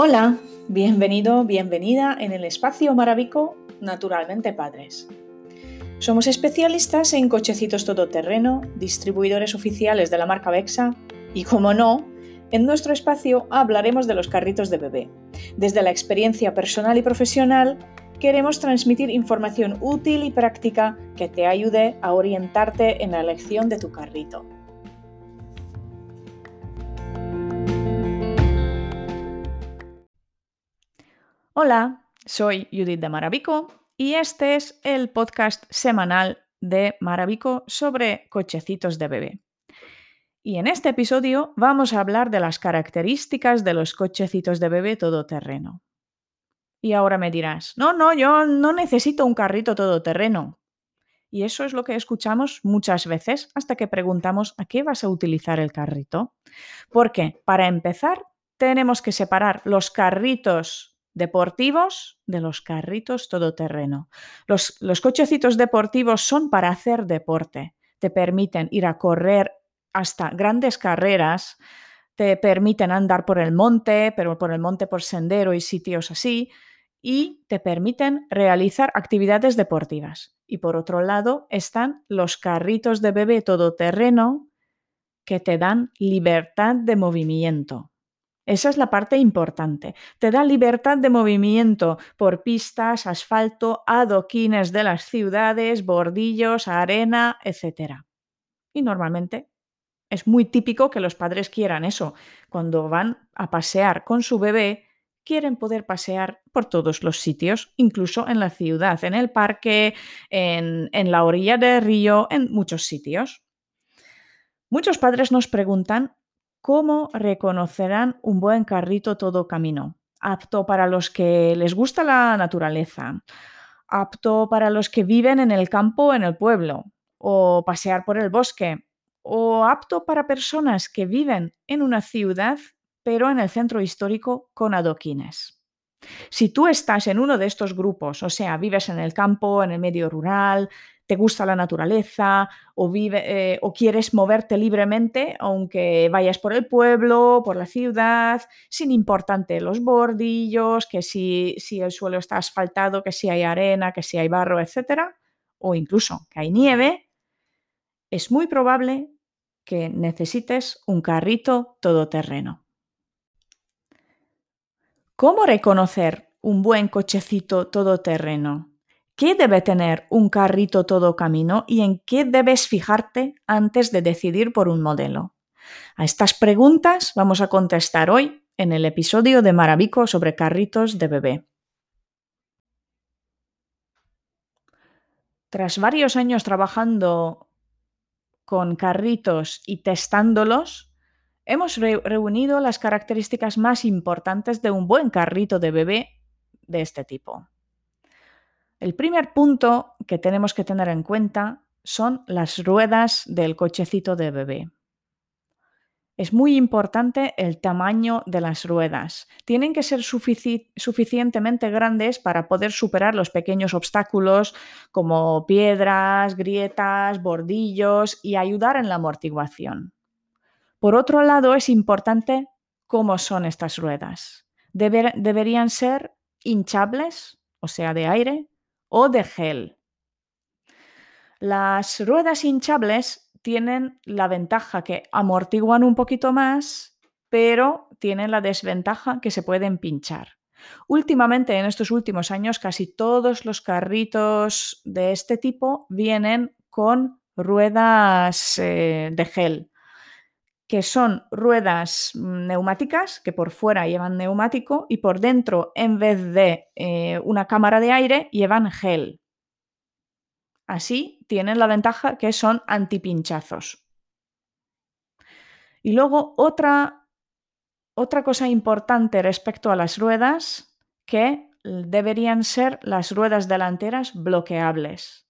Hola, bienvenido, bienvenida en el espacio Maravico Naturalmente Padres. Somos especialistas en cochecitos todoterreno, distribuidores oficiales de la marca Vexa y, como no, en nuestro espacio hablaremos de los carritos de bebé. Desde la experiencia personal y profesional, queremos transmitir información útil y práctica que te ayude a orientarte en la elección de tu carrito. Hola, soy Judith de Maravico y este es el podcast semanal de Maravico sobre cochecitos de bebé. Y en este episodio vamos a hablar de las características de los cochecitos de bebé todoterreno. Y ahora me dirás, no, no, yo no necesito un carrito todoterreno. Y eso es lo que escuchamos muchas veces hasta que preguntamos a qué vas a utilizar el carrito. Porque, para empezar, tenemos que separar los carritos deportivos de los carritos todoterreno. Los, los cochecitos deportivos son para hacer deporte. Te permiten ir a correr hasta grandes carreras, te permiten andar por el monte, pero por el monte por sendero y sitios así, y te permiten realizar actividades deportivas. Y por otro lado están los carritos de bebé todoterreno que te dan libertad de movimiento. Esa es la parte importante. Te da libertad de movimiento por pistas, asfalto, adoquines de las ciudades, bordillos, arena, etc. Y normalmente es muy típico que los padres quieran eso. Cuando van a pasear con su bebé, quieren poder pasear por todos los sitios, incluso en la ciudad, en el parque, en, en la orilla del río, en muchos sitios. Muchos padres nos preguntan ¿Cómo reconocerán un buen carrito todo camino? Apto para los que les gusta la naturaleza, apto para los que viven en el campo o en el pueblo, o pasear por el bosque, o apto para personas que viven en una ciudad pero en el centro histórico con adoquines. Si tú estás en uno de estos grupos, o sea, vives en el campo, en el medio rural, te gusta la naturaleza o, vive, eh, o quieres moverte libremente, aunque vayas por el pueblo, por la ciudad, sin importante los bordillos, que si, si el suelo está asfaltado, que si hay arena, que si hay barro, etc. O incluso que hay nieve, es muy probable que necesites un carrito todoterreno. ¿Cómo reconocer un buen cochecito todoterreno? ¿Qué debe tener un carrito todo camino y en qué debes fijarte antes de decidir por un modelo? A estas preguntas vamos a contestar hoy en el episodio de Maravico sobre carritos de bebé. Tras varios años trabajando con carritos y testándolos, hemos reunido las características más importantes de un buen carrito de bebé de este tipo. El primer punto que tenemos que tener en cuenta son las ruedas del cochecito de bebé. Es muy importante el tamaño de las ruedas. Tienen que ser suficientemente grandes para poder superar los pequeños obstáculos como piedras, grietas, bordillos y ayudar en la amortiguación. Por otro lado, es importante cómo son estas ruedas. deberían ser hinchables, o sea, de aire, o de gel. Las ruedas hinchables tienen la ventaja que amortiguan un poquito más, pero tienen la desventaja que se pueden pinchar. Últimamente, en estos últimos años, casi todos los carritos de este tipo vienen con ruedas eh, de gel que son ruedas neumáticas que por fuera llevan neumático y por dentro, en vez de eh, una cámara de aire, llevan gel. Así tienen la ventaja que son antipinchazos. Y luego otra, otra cosa importante respecto a las ruedas, que deberían ser las ruedas delanteras bloqueables.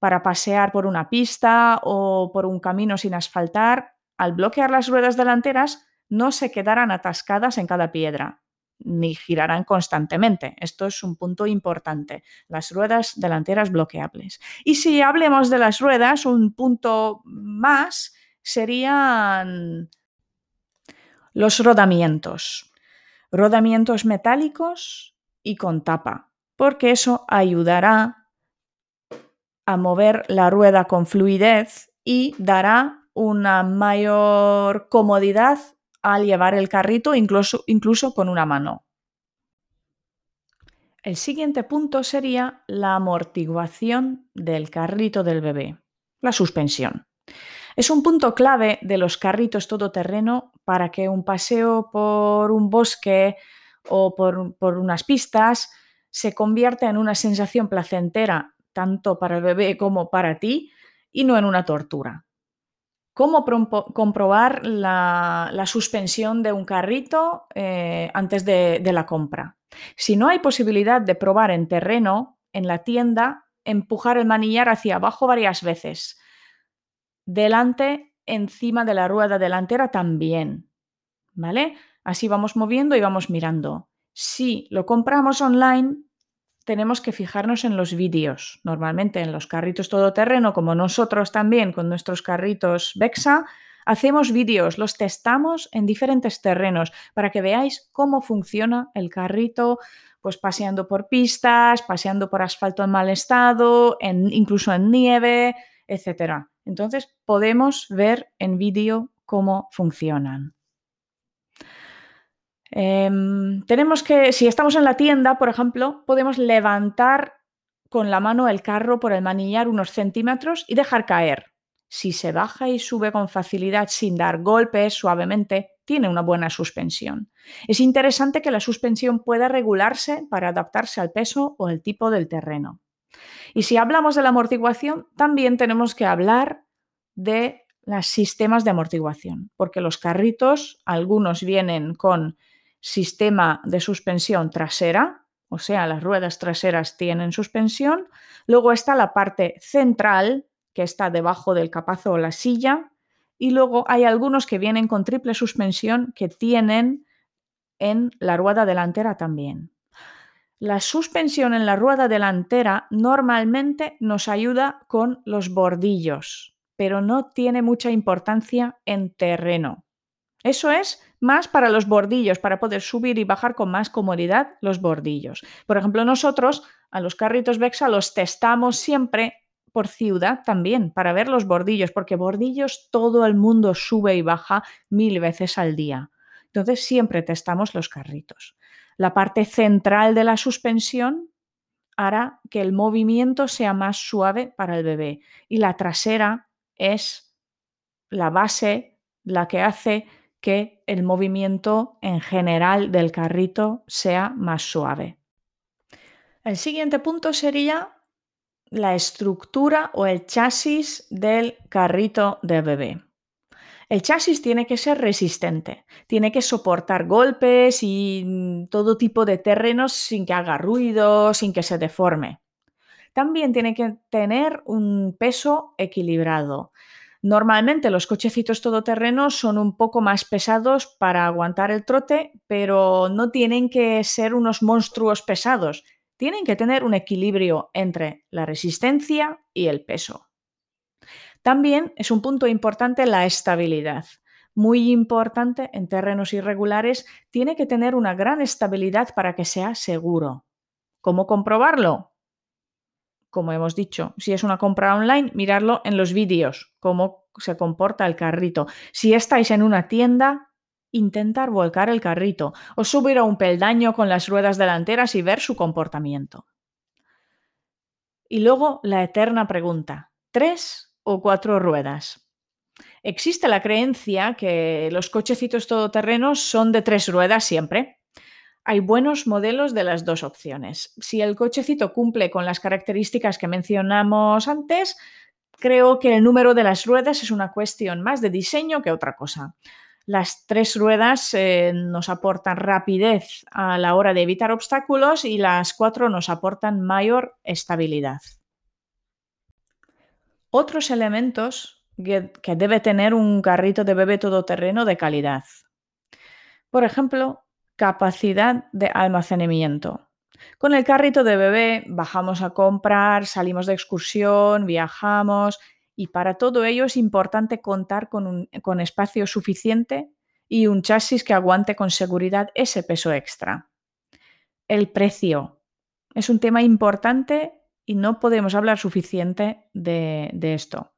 Para pasear por una pista o por un camino sin asfaltar, al bloquear las ruedas delanteras, no se quedarán atascadas en cada piedra, ni girarán constantemente. Esto es un punto importante, las ruedas delanteras bloqueables. Y si hablemos de las ruedas, un punto más serían los rodamientos. rodamientos metálicos y con tapa, porque eso ayudará a mover la rueda con fluidez y dará una mayor comodidad al llevar el carrito incluso, incluso con una mano. El siguiente punto sería la amortiguación del carrito del bebé, la suspensión. Es un punto clave de los carritos todoterreno para que un paseo por un bosque o por, por unas pistas se convierta en una sensación placentera tanto para el bebé como para ti y no en una tortura. ¿Cómo comprobar la, suspensión de un carrito eh, antes de, de la compra? Si no hay posibilidad de probar en terreno, en la tienda, empujar el manillar hacia abajo varias veces. Delante, encima de la rueda delantera también. ¿Vale? Así vamos moviendo y vamos mirando. Si lo compramos online, tenemos que fijarnos en los vídeos. Normalmente en los carritos todoterreno, como nosotros también con nuestros carritos Bexa, hacemos vídeos, los testamos en diferentes terrenos para que veáis cómo funciona el carrito, pues paseando por pistas, paseando por asfalto en mal estado, incluso en nieve, etc. Entonces podemos ver en vídeo cómo funcionan. Em, tenemos que, si estamos en la tienda, por ejemplo, podemos levantar con la mano el carro por el manillar unos centímetros y dejar caer. Si se baja y sube con facilidad sin dar golpes suavemente, tiene una buena suspensión. Es interesante que la suspensión pueda regularse para adaptarse al peso o el tipo del terreno. Y si hablamos de la amortiguación, también tenemos que hablar de los sistemas de amortiguación, porque los carritos, algunos vienen con sistema de suspensión trasera, o sea, las ruedas traseras tienen suspensión. Luego está la parte central, que está debajo del capazo o la silla. Y luego hay algunos que vienen con triple suspensión que tienen en la rueda delantera también. La suspensión en la rueda delantera normalmente nos ayuda con los bordillos, pero no tiene mucha importancia en terreno. Eso es más para los bordillos, para poder subir y bajar con más comodidad los bordillos. Por ejemplo, nosotros a los carritos Bexa los testamos siempre por ciudad también, para ver los bordillos, porque bordillos todo el mundo sube y baja mil veces al día. Entonces siempre testamos los carritos. La parte central de la suspensión hará que el movimiento sea más suave para el bebé y la trasera es la base, la que hace que el movimiento en general del carrito sea más suave. El siguiente punto sería la estructura o el chasis del carrito de bebé. El chasis tiene que ser resistente, tiene que soportar golpes y todo tipo de terrenos sin que haga ruido, sin que se deforme. También tiene que tener un peso equilibrado. Normalmente los cochecitos todoterrenos son un poco más pesados para aguantar el trote, pero no tienen que ser unos monstruos pesados. Tienen que tener un equilibrio entre la resistencia y el peso. También es un punto importante la estabilidad. Muy importante en terrenos irregulares, tiene que tener una gran estabilidad para que sea seguro. ¿Cómo comprobarlo? Como hemos dicho, si es una compra online, mirarlo en los vídeos, cómo se comporta el carrito. Si estáis en una tienda, intentar volcar el carrito o subir a un peldaño con las ruedas delanteras y ver su comportamiento. Y luego la eterna pregunta, ¿tres o cuatro ruedas? Existe la creencia que los cochecitos todoterrenos son de tres ruedas siempre, hay buenos modelos de las dos opciones. Si el cochecito cumple con las características que mencionamos antes, creo que el número de las ruedas es una cuestión más de diseño que otra cosa. Las tres ruedas eh, nos aportan rapidez a la hora de evitar obstáculos y las cuatro nos aportan mayor estabilidad. Otros elementos que, que debe tener un carrito de bebé todoterreno de calidad. Por ejemplo, capacidad de almacenamiento. Con el carrito de bebé bajamos a comprar, salimos de excursión, viajamos y para todo ello es importante contar con, un, con espacio suficiente y un chasis que aguante con seguridad ese peso extra. El precio es un tema importante y no podemos hablar suficiente de, de esto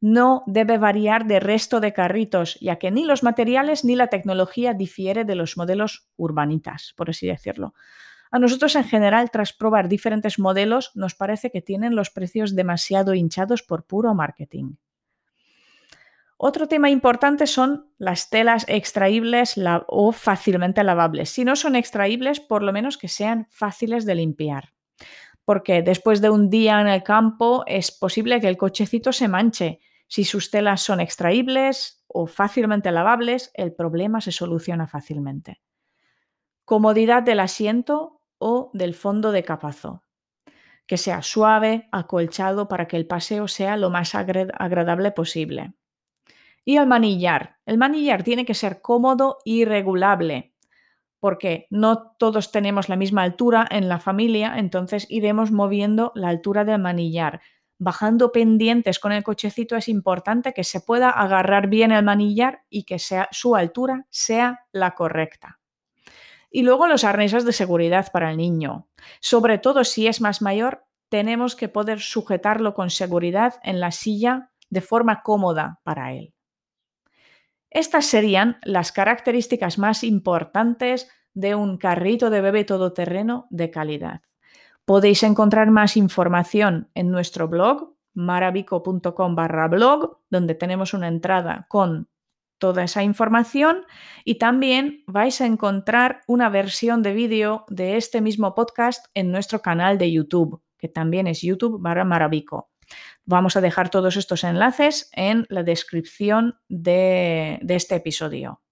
no debe variar de resto de carritos, ya que ni los materiales ni la tecnología difiere de los modelos urbanitas, por así decirlo. A nosotros en general, tras probar diferentes modelos, nos parece que tienen los precios demasiado hinchados por puro marketing. Otro tema importante son las telas extraíbles o fácilmente lavables. Si no son extraíbles, por lo menos que sean fáciles de limpiar. Porque después de un día en el campo es posible que el cochecito se manche. Si sus telas son extraíbles o fácilmente lavables, el problema se soluciona fácilmente. Comodidad del asiento o del fondo de capazo. Que sea suave, acolchado para que el paseo sea lo más agradable posible. Y el manillar. El manillar tiene que ser cómodo y regulable, porque no todos tenemos la misma altura en la familia, entonces iremos moviendo la altura del manillar. Bajando pendientes con el cochecito es importante que se pueda agarrar bien el manillar y que sea, su altura sea la correcta. Y luego los arneses de seguridad para el niño. Sobre todo si es más mayor, tenemos que poder sujetarlo con seguridad en la silla de forma cómoda para él. Estas serían las características más importantes de un carrito de bebé todoterreno de calidad. Podéis encontrar más información en nuestro blog maravico.com barra blog, donde tenemos una entrada con toda esa información y también vais a encontrar una versión de vídeo de este mismo podcast en nuestro canal de YouTube, que también es YouTube barra maravico. Vamos a dejar todos estos enlaces en la descripción de, este episodio.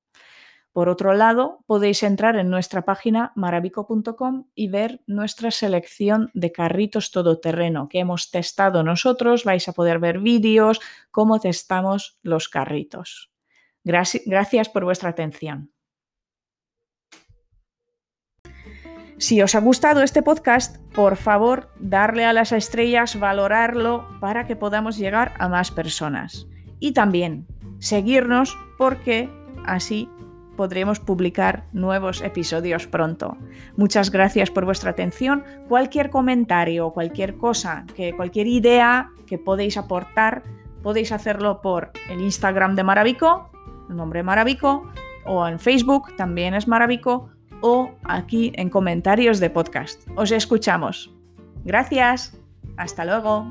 Por otro lado, podéis entrar en nuestra página maravico.com y ver nuestra selección de carritos todoterreno que hemos testado nosotros. Vais a poder ver vídeos, cómo testamos los carritos. Gracias por vuestra atención. Si os ha gustado este podcast, por favor, darle a las estrellas, valorarlo para que podamos llegar a más personas. Y también seguirnos porque así podremos publicar nuevos episodios pronto. Muchas gracias por vuestra atención. Cualquier comentario, cualquier cosa, que cualquier idea que podéis aportar, podéis hacerlo por el Instagram de Maravico, el nombre Maravico, o en Facebook, también es Maravico, o aquí en comentarios de podcast. Os escuchamos. Gracias. Hasta luego.